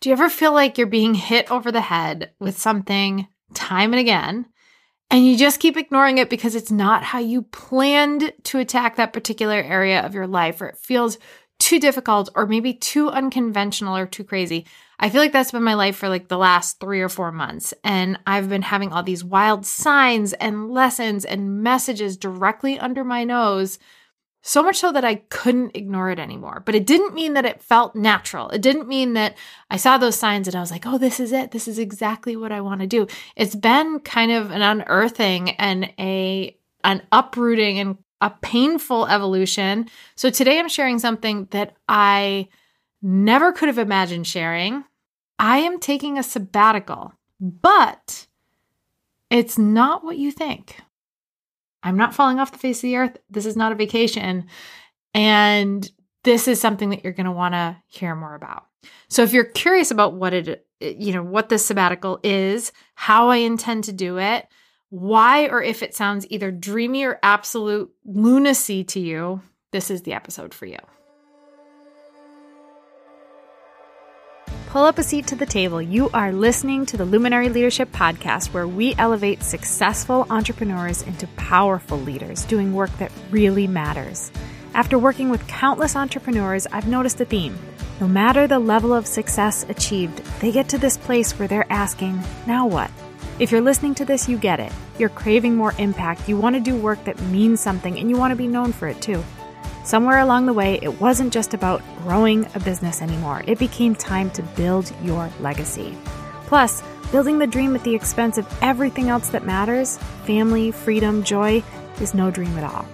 Do you ever feel like you're being hit over the head with something time and again, and you just keep ignoring it because it's not how you planned to attack that particular area of your life, or it feels too difficult, or maybe too unconventional or too crazy? I feel like that's been my life for like the last three or four months. And I've been having all these wild signs and lessons and messages directly under my nose so much so that I couldn't ignore it anymore. But it didn't mean that it felt natural. It didn't mean that I saw those signs and I was like, oh, this is it. This is exactly what I want to do. It's been kind of an unearthing and a an uprooting and a painful evolution. So today I'm sharing something that I never could have imagined sharing. I am taking a sabbatical, but it's not what you think. I'm not falling off the face of the earth. This is not a vacation. And this is something that you're going to want to hear more about. So if you're curious about what it you know, what this sabbatical is, how I intend to do it, why or if it sounds either dreamy or absolute lunacy to you, this is the episode for you. Pull up a seat to the table. You are listening to the Luminary Leadership Podcast, where we elevate successful entrepreneurs into powerful leaders doing work that really matters. After working with countless entrepreneurs, I've noticed a theme. No matter the level of success achieved, they get to this place where they're asking, now what? If you're listening to this, you get it. You're craving more impact. You want to do work that means something, and you want to be known for it too. Somewhere along the way, it wasn't just about growing a business anymore. It became time to build your legacy. Plus, building the dream at the expense of everything else that matters family, freedom, joy is no dream at all.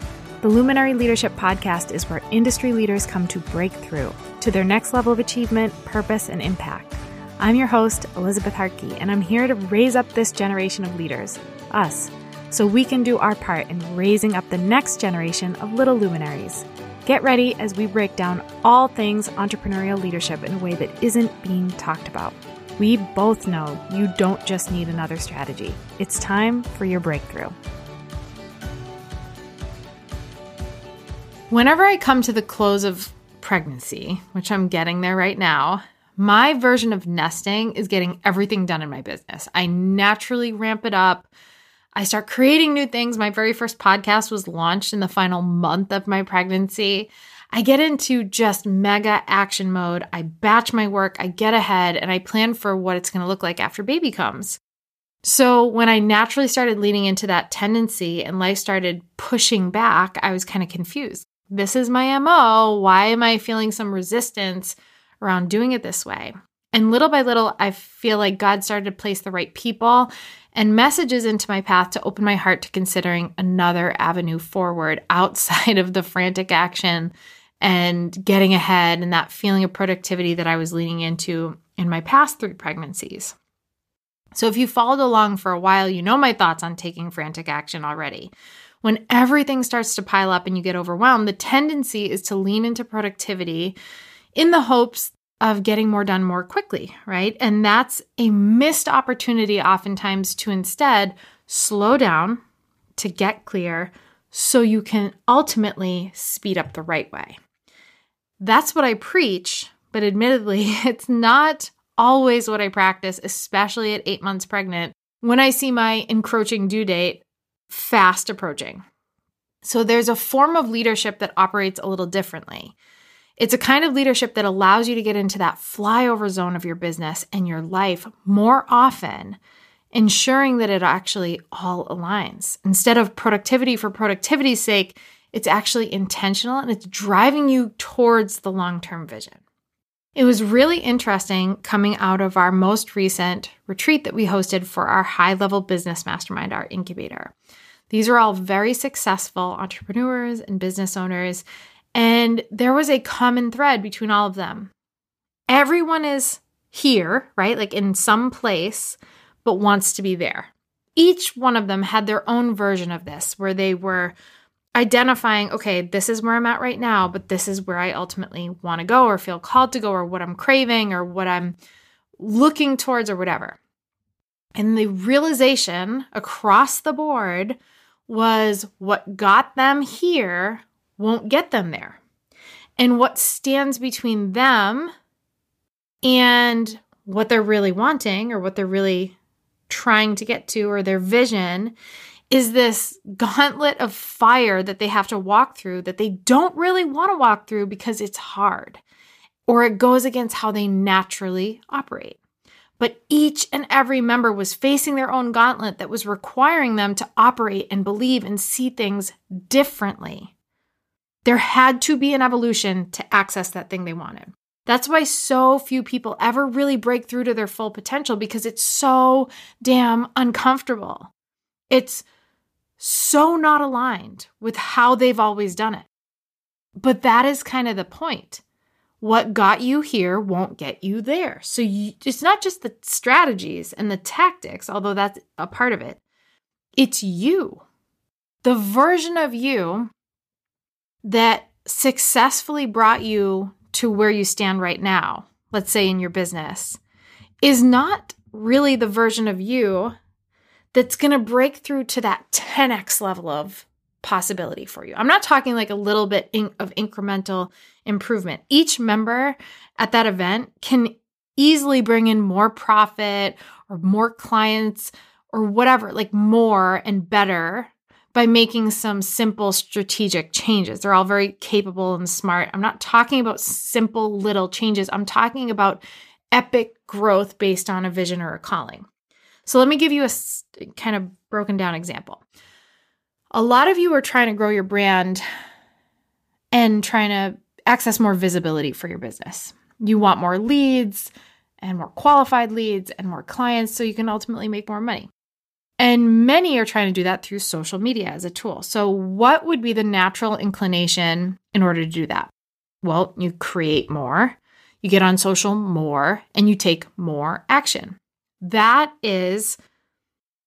The Luminary Leadership Podcast is where industry leaders come to break through to their next level of achievement, purpose, and impact. I'm your host, Elizabeth Hartke, and I'm here to raise up this generation of leaders, us, so we can do our part in raising up the next generation of little luminaries. Get ready as we break down all things entrepreneurial leadership in a way that isn't being talked about. We both know you don't just need another strategy, it's time for your breakthrough. Whenever I come to the close of pregnancy, which I'm getting there right now, my version of nesting is getting everything done in my business. I naturally ramp it up. I start creating new things. My very first podcast was launched in the final month of my pregnancy. I get into just mega action mode. I batch my work, I get ahead, and I plan for what it's going to look like after baby comes. So, when I naturally started leaning into that tendency and life started pushing back, I was kind of confused. This is my MO. Why am I feeling some resistance around doing it this way? And little by little, I feel like God started to place the right people and messages into my path to open my heart to considering another avenue forward outside of the frantic action and getting ahead and that feeling of productivity that I was leaning into in my past three pregnancies. So, if you followed along for a while, you know my thoughts on taking frantic action already. When everything starts to pile up and you get overwhelmed, the tendency is to lean into productivity in the hopes of getting more done more quickly, right? And that's a missed opportunity oftentimes to instead slow down, to get clear, so you can ultimately speed up the right way. That's what I preach, but admittedly, it's not always what I practice, especially at eight months pregnant, when I see my encroaching due date fast approaching. So there's a form of leadership that operates a little differently. It's a kind of leadership that allows you to get into that flyover zone of your business and your life more often, ensuring that it actually all aligns. Instead of productivity for productivity's sake, it's actually intentional and it's driving you towards the long term vision. It was really interesting coming out of our most recent retreat that we hosted for our high level business mastermind, our incubator. These are all very successful entrepreneurs and business owners, and there was a common thread between all of them. Everyone is here, right? Like in some place, but wants to be there. Each one of them had their own version of this where they were identifying, okay, this is where I'm at right now, but this is where I ultimately want to go or feel called to go or what I'm craving or what I'm looking towards or whatever. And the realization across the board was what got them here won't get them there. And what stands between them and what they're really wanting or what they're really trying to get to or their vision is this gauntlet of fire that they have to walk through that they don't really want to walk through because it's hard or it goes against how they naturally operate. But each and every member was facing their own gauntlet that was requiring them to operate and believe and see things differently. There had to be an evolution to access that thing they wanted. That's why so few people ever really break through to their full potential because it's so damn uncomfortable. It's so not aligned with how they've always done it. But that is kind of the point. What got you here won't get you there. So you, it's not just the strategies and the tactics, although that's a part of it. It's you. The version of you that successfully brought you to where you stand right now, let's say in your business, is not really the version of you that's going to break through to that 10x level of possibility for you. I'm not talking like a little bit in, of incremental improvement. Each member at that event can easily bring in more profit or more clients or whatever, like more and better by making some simple strategic changes. They're all very capable and smart. I'm not talking about simple little changes. I'm talking about epic growth based on a vision or a calling. So let me give you a kind of broken down example. A lot of you are trying to grow your brand and trying to access more visibility for your business. You want more leads and more qualified leads and more clients so you can ultimately make more money. And many are trying to do that through social media as a tool. So, what would be the natural inclination in order to do that? Well, you create more, you get on social more, and you take more action. That is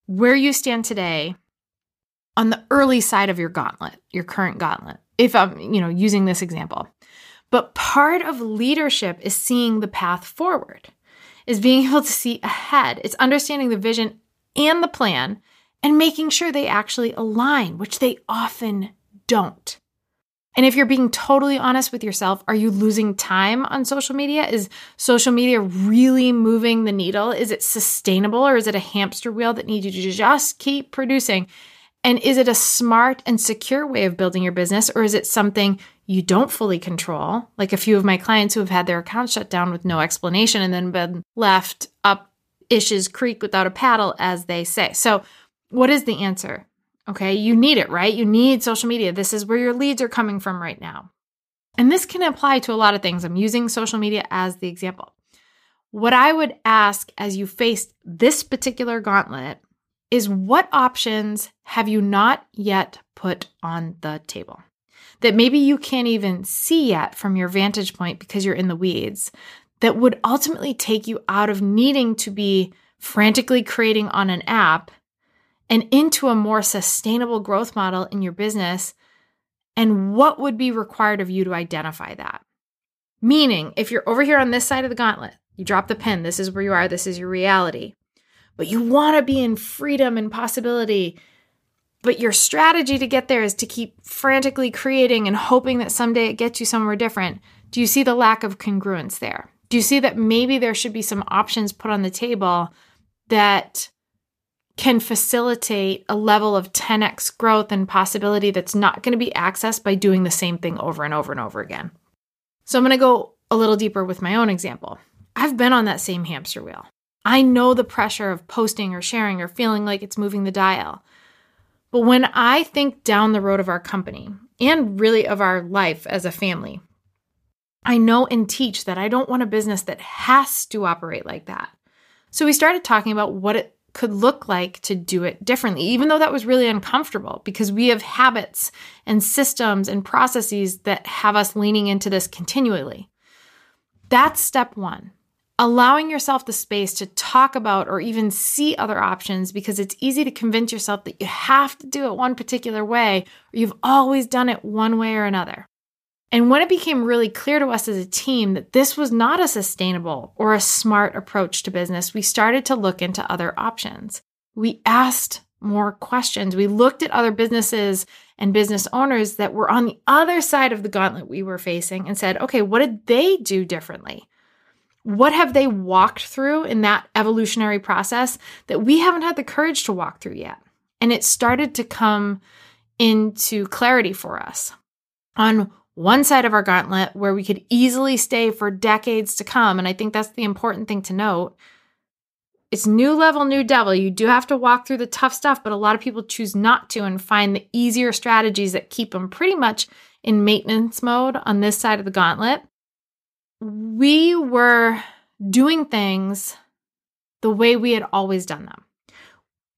where you stand today on the early side of your gauntlet, your current gauntlet. If I'm, you know, using this example. But part of leadership is seeing the path forward. Is being able to see ahead. It's understanding the vision and the plan and making sure they actually align, which they often don't. And if you're being totally honest with yourself, are you losing time on social media? Is social media really moving the needle? Is it sustainable or is it a hamster wheel that needs you to just keep producing? And is it a smart and secure way of building your business or is it something you don't fully control? Like a few of my clients who have had their accounts shut down with no explanation and then been left up ishes creek without a paddle, as they say. So, what is the answer? Okay, you need it, right? You need social media. This is where your leads are coming from right now. And this can apply to a lot of things. I'm using social media as the example. What I would ask as you face this particular gauntlet is what options have you not yet put on the table? That maybe you can't even see yet from your vantage point because you're in the weeds, that would ultimately take you out of needing to be frantically creating on an app and into a more sustainable growth model in your business. And what would be required of you to identify that? Meaning, if you're over here on this side of the gauntlet, you drop the pen, this is where you are, this is your reality, but you want to be in freedom and possibility. But your strategy to get there is to keep frantically creating and hoping that someday it gets you somewhere different. Do you see the lack of congruence there? Do you see that maybe there should be some options put on the table that can facilitate a level of 10x growth and possibility that's not going to be accessed by doing the same thing over and over and over again? So I'm going to go a little deeper with my own example. I've been on that same hamster wheel. I know the pressure of posting or sharing or feeling like it's moving the dial. But when I think down the road of our company and really of our life as a family, I know and teach that I don't want a business that has to operate like that. So we started talking about what it could look like to do it differently, even though that was really uncomfortable because we have habits and systems and processes that have us leaning into this continually. That's step one. Allowing yourself the space to talk about or even see other options because it's easy to convince yourself that you have to do it one particular way or you've always done it one way or another. And when it became really clear to us as a team that this was not a sustainable or a smart approach to business, we started to look into other options. We asked more questions. We looked at other businesses and business owners that were on the other side of the gauntlet we were facing and said, okay, what did they do differently? What have they walked through in that evolutionary process that we haven't had the courage to walk through yet? And it started to come into clarity for us. On one side of our gauntlet, where we could easily stay for decades to come, and I think that's the important thing to note. It's new level, new devil. You do have to walk through the tough stuff, but a lot of people choose not to and find the easier strategies that keep them pretty much in maintenance mode on this side of the gauntlet. We were doing things the way we had always done them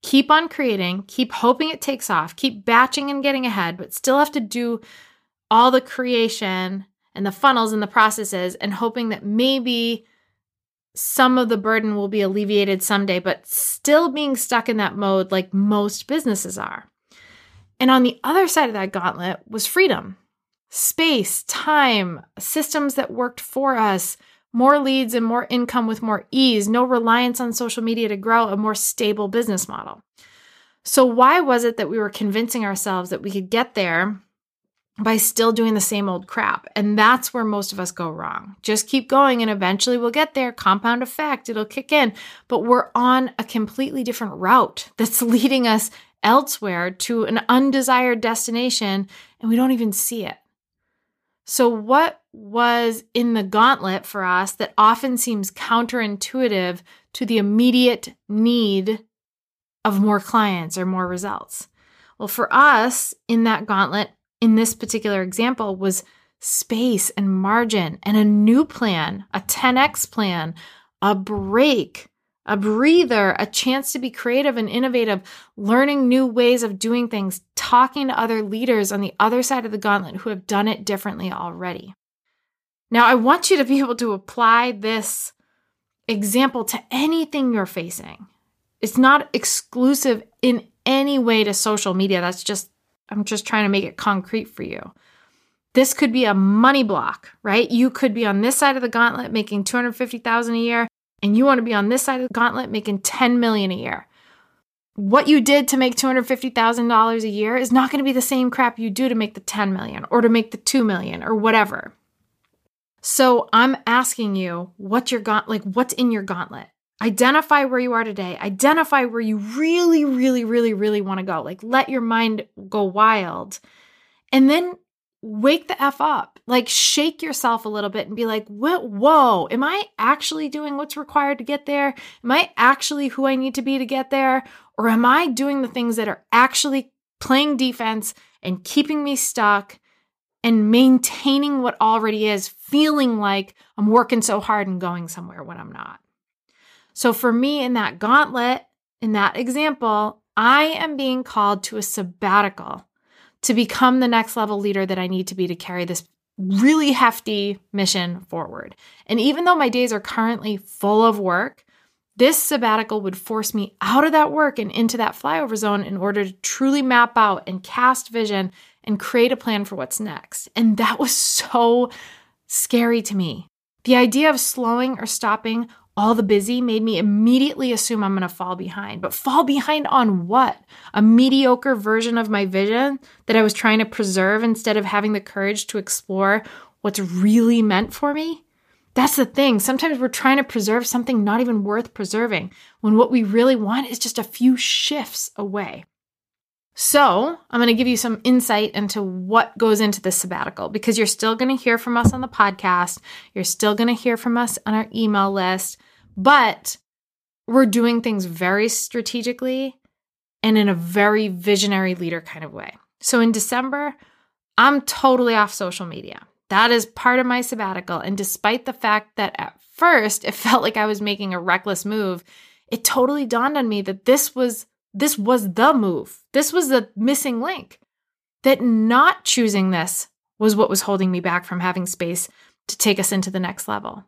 keep on creating, keep hoping it takes off, keep batching and getting ahead, but still have to do all the creation and the funnels and the processes and hoping that maybe some of the burden will be alleviated someday, but still being stuck in that mode like most businesses are. And on the other side of that gauntlet was freedom, space, time, systems that worked for us, more leads and more income with more ease, no reliance on social media to grow a more stable business model. So, why was it that we were convincing ourselves that we could get there by still doing the same old crap? And that's where most of us go wrong. Just keep going and eventually we'll get there. Compound effect, it'll kick in. But we're on a completely different route that's leading us elsewhere to an undesired destination and we don't even see it. So, what was in the gauntlet for us that often seems counterintuitive to the immediate need of more clients or more results? Well, for us in that gauntlet, in this particular example, was space and margin and a new plan, a 10x plan, a break, a breather, a chance to be creative and innovative, learning new ways of doing things, talking to other leaders on the other side of the gauntlet who have done it differently already. Now, I want you to be able to apply this example to anything you're facing. It's not exclusive in any way to social media. That's just, I'm just trying to make it concrete for you. This could be a money block, right? You could be on this side of the gauntlet making 250,000 a year and you want to be on this side of the gauntlet making 10 million a year. What you did to make $250,000 a year is not going to be the same crap you do to make the 10 million or to make the 2 million or whatever. So I'm asking you, what's your gauntlet? Like, what's in your gauntlet? Identify where you are today. Identify where you really, really, really, really want to go. Like, let your mind go wild. And then wake the F up. Like, shake yourself a little bit and be like, what? Whoa, am I actually doing what's required to get there? Am I actually who I need to be to get there? Or am I doing the things that are actually playing defense and keeping me stuck and maintaining what already is, feeling like I'm working so hard and going somewhere when I'm not? So, for me, in that gauntlet, in that example, I am being called to a sabbatical to become the next level leader that I need to be to carry this really hefty mission forward. And even though my days are currently full of work, this sabbatical would force me out of that work and into that flyover zone in order to truly map out and cast vision and create a plan for what's next. And that was so scary to me. The idea of slowing or stopping all the busy made me immediately assume I'm going to fall behind. But fall behind on what? A mediocre version of my vision that I was trying to preserve instead of having the courage to explore what's really meant for me? That's the thing. Sometimes we're trying to preserve something not even worth preserving when what we really want is just a few shifts away. So, I'm going to give you some insight into what goes into the sabbatical because you're still going to hear from us on the podcast. You're still going to hear from us on our email list, but we're doing things very strategically and in a very visionary leader kind of way. So, in December, I'm totally off social media. That is part of my sabbatical. And despite the fact that at first it felt like I was making a reckless move, it totally dawned on me that this was this was the move. This was the missing link. That not choosing this was what was holding me back from having space to take us into the next level.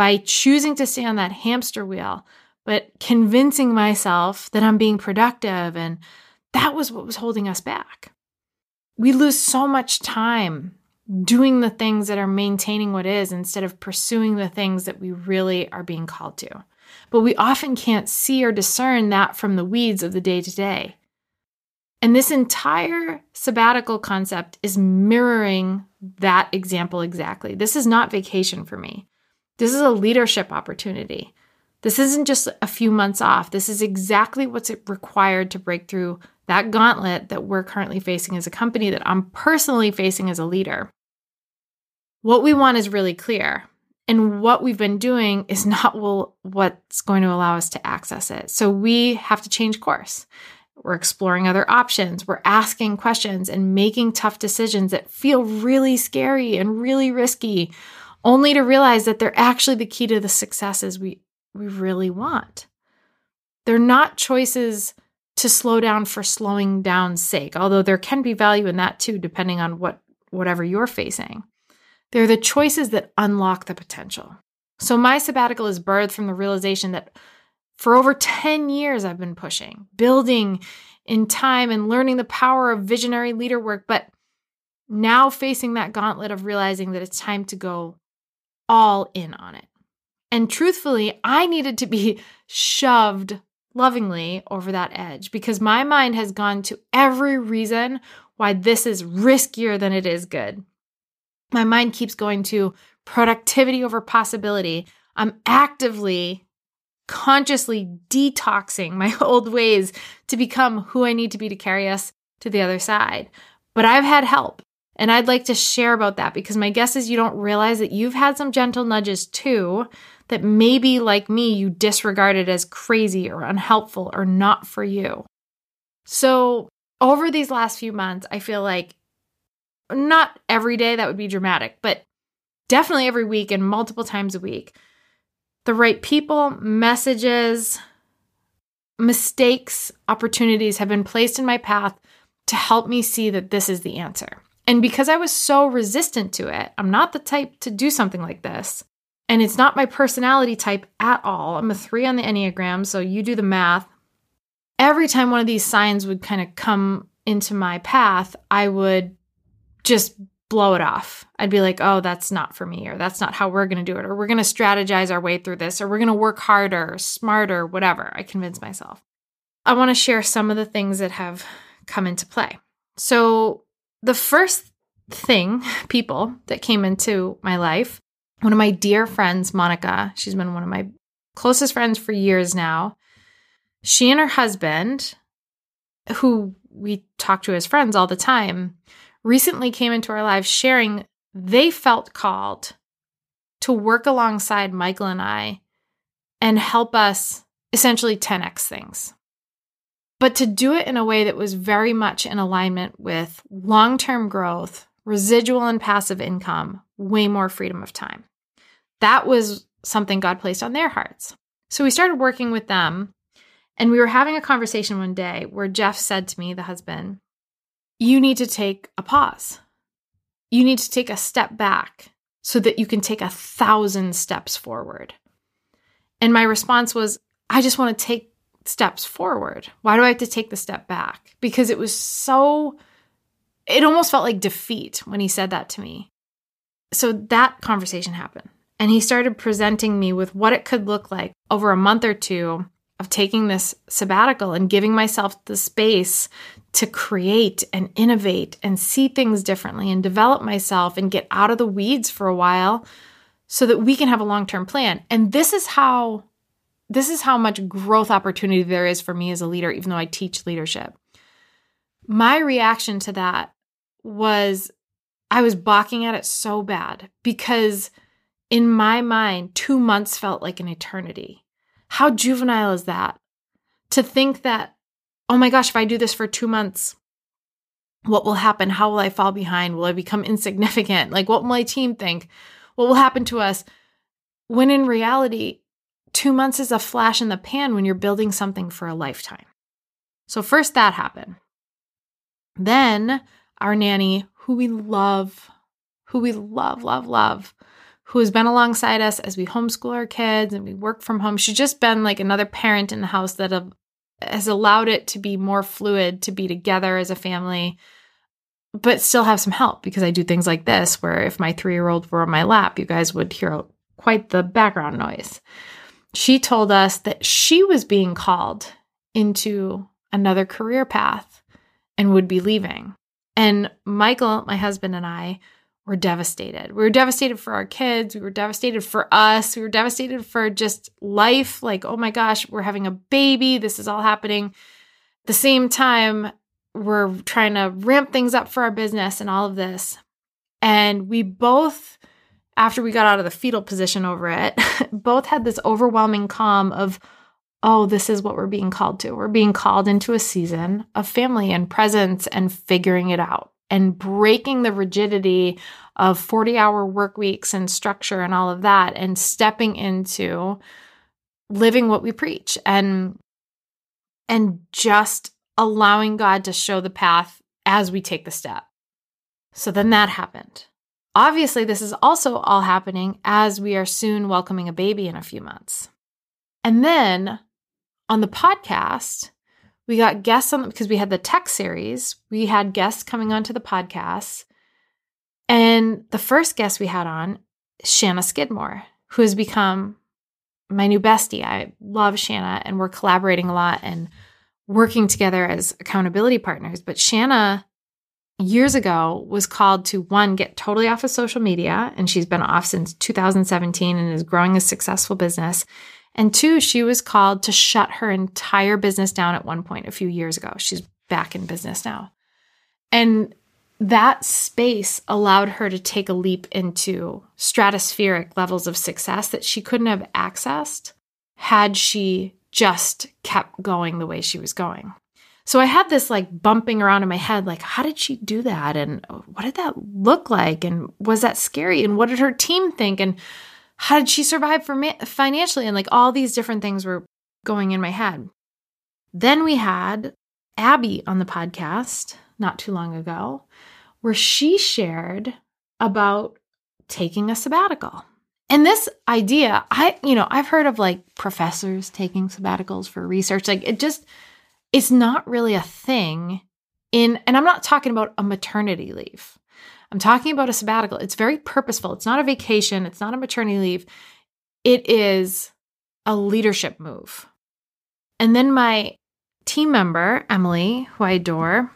By choosing to stay on that hamster wheel, but convincing myself that I'm being productive, and that was what was holding us back. We lose so much time doing the things that are maintaining what is instead of pursuing the things that we really are being called to but we often can't see or discern that from the weeds of the day to day. And this entire sabbatical concept is mirroring that example exactly. This is not vacation for me. This is a leadership opportunity. This isn't just a few months off. This is exactly what's required to break through that gauntlet that we're currently facing as a company, that I'm personally facing as a leader. What we want is really clear. And what we've been doing is not well, what's going to allow us to access it. So we have to change course. We're exploring other options. We're asking questions and making tough decisions that feel really scary and really risky, only to realize that they're actually the key to the successes we, we really want. They're not choices to slow down for slowing down's sake, although there can be value in that too, depending on what whatever you're facing. They're the choices that unlock the potential. So my sabbatical is birthed from the realization that for over 10 years, I've been pushing, building in time and learning the power of visionary leader work, but now facing that gauntlet of realizing that it's time to go all in on it. And truthfully, I needed to be shoved lovingly over that edge because my mind has gone to every reason why this is riskier than it is good. My mind keeps going to productivity over possibility. I'm actively consciously detoxing my old ways to become who I need to be to carry us to the other side. But I've had help. And I'd like to share about that because my guess is you don't realize that you've had some gentle nudges too that maybe, like me, you disregarded as crazy or unhelpful or not for you. So, over these last few months, I feel like not every day, that would be dramatic, but definitely every week and multiple times a week, the right people, messages, mistakes, opportunities have been placed in my path to help me see that this is the answer. And because I was so resistant to it, I'm not the type to do something like this. And it's not my personality type at all. I'm a three on the Enneagram, so you do the math. Every time one of these signs would kind of come into my path, I would just blow it off. I'd be like, oh, that's not for me, or that's not how we're going to do it, or we're going to strategize our way through this, or we're going to work harder, smarter, whatever. I convince myself. I want to share some of the things that have come into play. So, the first thing, people that came into my life, one of my dear friends, Monica, she's been one of my closest friends for years now. She and her husband, who we talk to as friends all the time, recently came into our lives sharing they felt called to work alongside Michael and I and help us essentially 10x things. But to do it in a way that was very much in alignment with long term growth, residual and passive income, way more freedom of time. That was something God placed on their hearts. So we started working with them, and we were having a conversation one day where Jeff said to me, the husband, you need to take a pause. You need to take a step back so that you can take a thousand steps forward. And my response was, I just want to take steps forward. Why do I have to take the step back? Because it was so, it almost felt like defeat when he said that to me. So that conversation happened. And he started presenting me with what it could look like over a month or two of taking this sabbatical and giving myself the space to create and innovate and see things differently and develop myself and get out of the weeds for a while so that we can have a long-term plan. And this is how this is how much growth opportunity there is for me as a leader even though I teach leadership. My reaction to that was I was balking at it so bad because in my mind 2 months felt like an eternity. How juvenile is that? To think that, oh my gosh, if I do this for two months, what will happen? How will I fall behind? Will I become insignificant? Like, what will my team think? What will happen to us? When in reality, two months is a flash in the pan when you're building something for a lifetime. So, first that happened. Then, our nanny, who we love, who we love, love, love, who has been alongside us as we homeschool our kids and we work from home. She's just been like another parent in the house that have, has allowed it to be more fluid, to be together as a family, but still have some help because I do things like this where if my three year old were on my lap, you guys would hear quite the background noise. She told us that she was being called into another career path and would be leaving. And Michael, my husband, and I were devastated. We were devastated for our kids. We were devastated for us. We were devastated for just life. Like, oh my gosh, we're having a baby. This is all happening. At the same time, we're trying to ramp things up for our business and all of this. And we both, after we got out of the fetal position over it, both had this overwhelming calm of, oh, this is what we're being called to. We're being called into a season of family and presence and figuring it out and breaking the rigidity of 40 hour work weeks and structure and all of that and stepping into living what we preach and and just allowing God to show the path as we take the step. So then that happened. Obviously, this is also all happening as we are soon welcoming a baby in a few months. And then on the podcast, we got guests on because we had the tech series. We had guests coming onto the podcast. And the first guest we had on, Shanna Skidmore, who has become my new bestie. I love Shanna and we're collaborating a lot and working together as accountability partners. But Shanna years ago was called to one get totally off of social media and she's been off since 2017 and is growing a successful business and two, she was called to shut her entire business down at one point a few years ago. She's back in business now. And that space allowed her to take a leap into stratospheric levels of success that she couldn't have accessed had she just kept going the way she was going. So I had this like bumping around in my head like how did she do that and what did that look like and was that scary and what did her team think and how did she survive for ma- financially? And like all these different things were going in my head. Then we had Abby on the podcast not too long ago, where she shared about taking a sabbatical. And this idea, I, you know, I've heard of like professors taking sabbaticals for research. Like it just, it's not really a thing in, and I'm not talking about a maternity leave. I'm talking about a sabbatical. It's very purposeful. It's not a vacation, it's not a maternity leave. It is a leadership move. And then my team member, Emily, who I adore,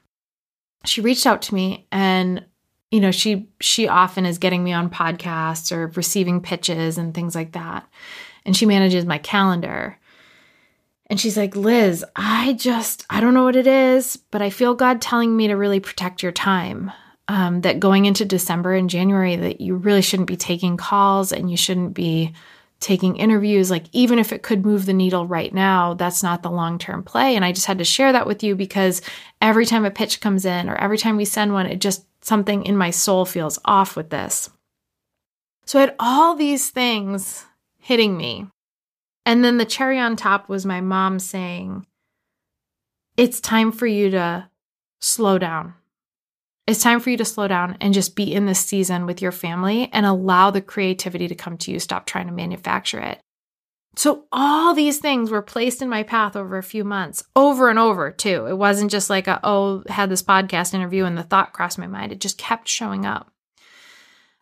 she reached out to me and you know, she she often is getting me on podcasts or receiving pitches and things like that. And she manages my calendar. And she's like, "Liz, I just I don't know what it is, but I feel God telling me to really protect your time um, that going into December and January that you really shouldn't be taking calls and you shouldn't be taking interviews like even if it could move the needle right now that's not the long-term play and I just had to share that with you because every time a pitch comes in or every time we send one it just something in my soul feels off with this. So I had all these things hitting me. And then the cherry on top was my mom saying, It's time for you to slow down. It's time for you to slow down and just be in this season with your family and allow the creativity to come to you. Stop trying to manufacture it. So, all these things were placed in my path over a few months, over and over, too. It wasn't just like, a, oh, had this podcast interview and the thought crossed my mind. It just kept showing up.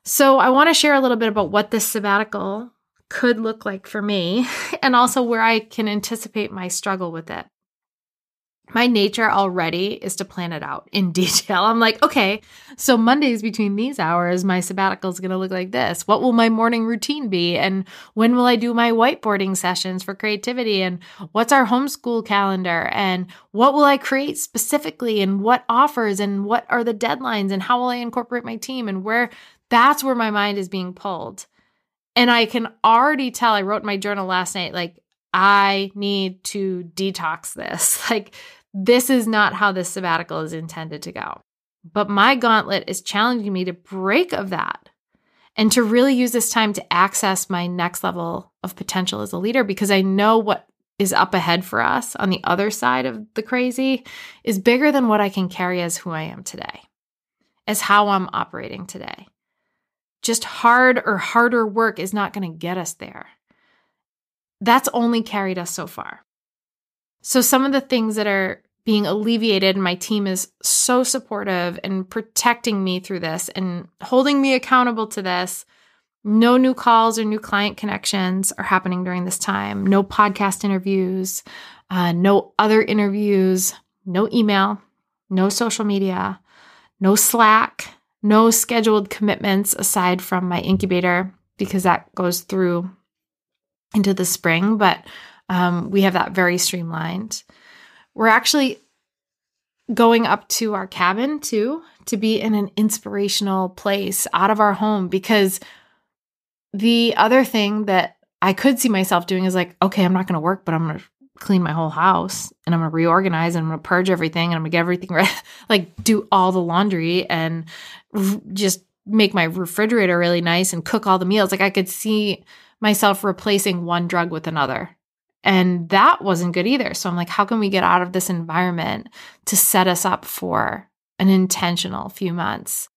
So, I want to share a little bit about what this sabbatical could look like for me and also where I can anticipate my struggle with it my nature already is to plan it out in detail. I'm like, okay, so Mondays between these hours, my sabbatical is going to look like this. What will my morning routine be? And when will I do my whiteboarding sessions for creativity? And what's our homeschool calendar? And what will I create specifically? And what offers? And what are the deadlines? And how will I incorporate my team? And where that's where my mind is being pulled. And I can already tell, I wrote in my journal last night, like, I need to detox this. Like, this is not how this sabbatical is intended to go. But my gauntlet is challenging me to break of that and to really use this time to access my next level of potential as a leader because I know what is up ahead for us on the other side of the crazy is bigger than what I can carry as who I am today, as how I'm operating today. Just hard or harder work is not going to get us there. That's only carried us so far. So, some of the things that are being alleviated, my team is so supportive and protecting me through this and holding me accountable to this. No new calls or new client connections are happening during this time. No podcast interviews, uh, no other interviews, no email, no social media, no Slack, no scheduled commitments aside from my incubator because that goes through into the spring, but um, we have that very streamlined. We're actually going up to our cabin too to be in an inspirational place out of our home because the other thing that I could see myself doing is like, okay, I'm not going to work, but I'm going to clean my whole house and I'm to reorganize and I'm to purge everything and I'm to get everything right, like do all the laundry and just make my refrigerator really nice and cook all the meals. Like I could see myself replacing one drug with another. And that wasn't good either. So I'm like, how can we get out of this environment to set us up for an intentional few months?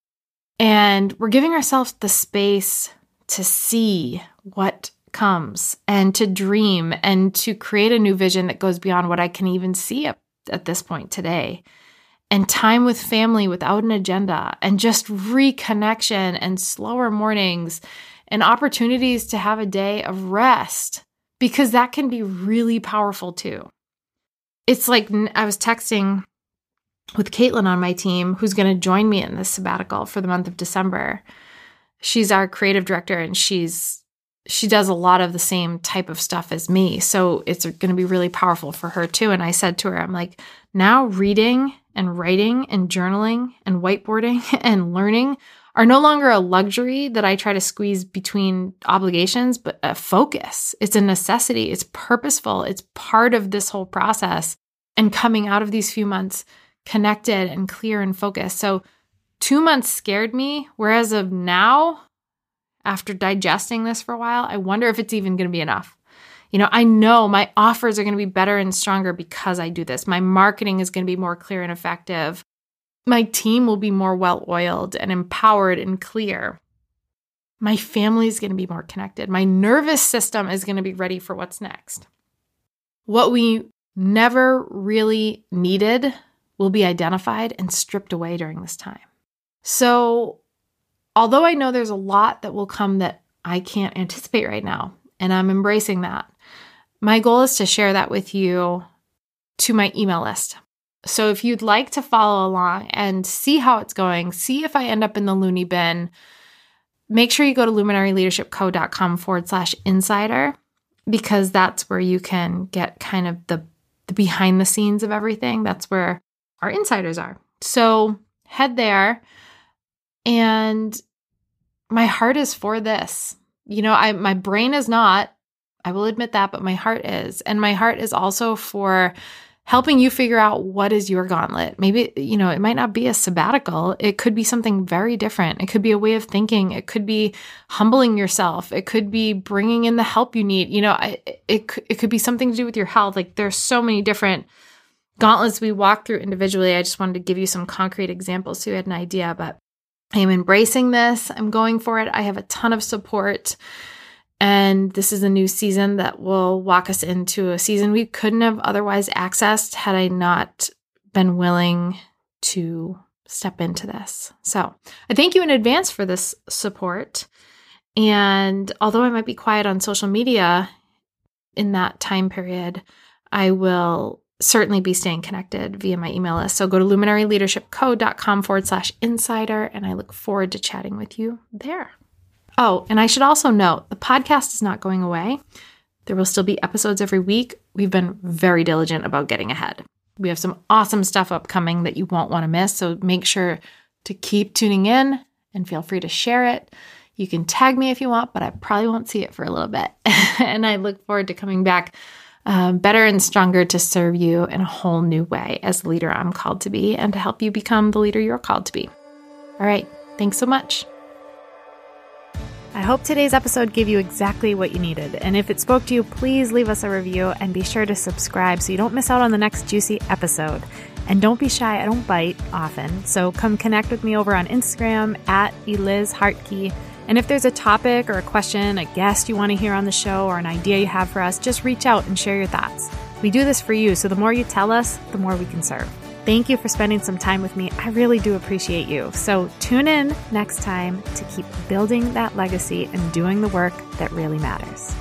And we're giving ourselves the space to see what comes and to dream and to create a new vision that goes beyond what I can even see at, at this point today. And time with family without an agenda and just reconnection and slower mornings and opportunities to have a day of rest because that can be really powerful too. It's like I was texting with Caitlin on my team, who's going to join me in this sabbatical for the month of December. She's our creative director and she's she does a lot of the same type of stuff as me. So it's going to be really powerful for her too. And I said to her, I'm like, now reading and writing and journaling and whiteboarding and learning are no longer a luxury that I try to squeeze between obligations, but a focus. It's a necessity. It's purposeful. It's part of this whole process. And coming out of these few months connected and clear and focused. So, two months scared me. Whereas of now, after digesting this for a while, I wonder if it's even going to be enough. You know, I know my offers are going to be better and stronger because I do this. My marketing is going to be more clear and effective my team will be more well oiled and empowered and clear. My family is going to be more connected. My nervous system is going to be ready for what's next. What we never really needed will be identified and stripped away during this time. So, although I know there's a lot that will come that I can't anticipate right now, and I'm embracing that, my goal is to share that with you to my email list. So if you'd like to follow along and see how it's going, see if I end up in the loony bin, make sure you go to luminaryleadershipco.com forward slash insider because that's where you can get kind of the, the behind the scenes of everything. That's where our insiders are. So head there. And my heart is for this. You know, I my brain is not, I will admit that, but my heart is. And my heart is also for helping you figure out what is your gauntlet. Maybe, you know, it might not be a sabbatical. It could be something very different. It could be a way of thinking. It could be humbling yourself. It could be bringing in the help you need. You know, it, it, it could be something to do with your health. Like there's so many different gauntlets we walk through individually. I just wanted to give you some concrete examples so you had an idea, but I am embracing this. I'm going for it. I have a ton of support. And this is a new season that will walk us into a season we couldn't have otherwise accessed had I not been willing to step into this. So I thank you in advance for this support. And although I might be quiet on social media in that time period, I will certainly be staying connected via my email list. So go to luminaryleadershipco.com forward slash insider, and I look forward to chatting with you there. Oh, and I should also note the podcast is not going away. There will still be episodes every week. We've been very diligent about getting ahead. We have some awesome stuff upcoming that you won't want to miss. So make sure to keep tuning in and feel free to share it. You can tag me if you want, but I probably won't see it for a little bit. and I look forward to coming back um, better and stronger to serve you in a whole new way as the leader I'm called to be and to help you become the leader you're called to be. All right. Thanks so much. I hope today's episode gave you exactly what you needed. And if it spoke to you, please leave us a review and be sure to subscribe so you don't miss out on the next juicy episode. And don't be shy, I don't bite often. So come connect with me over on Instagram at Eliz Hartke. And if there's a topic or a question, a guest you want to hear on the show, or an idea you have for us, just reach out and share your thoughts. We do this for you, so the more you tell us, the more we can serve. Thank you for spending some time with me. I really do appreciate you. So tune in next time to keep building that legacy and doing the work that really matters.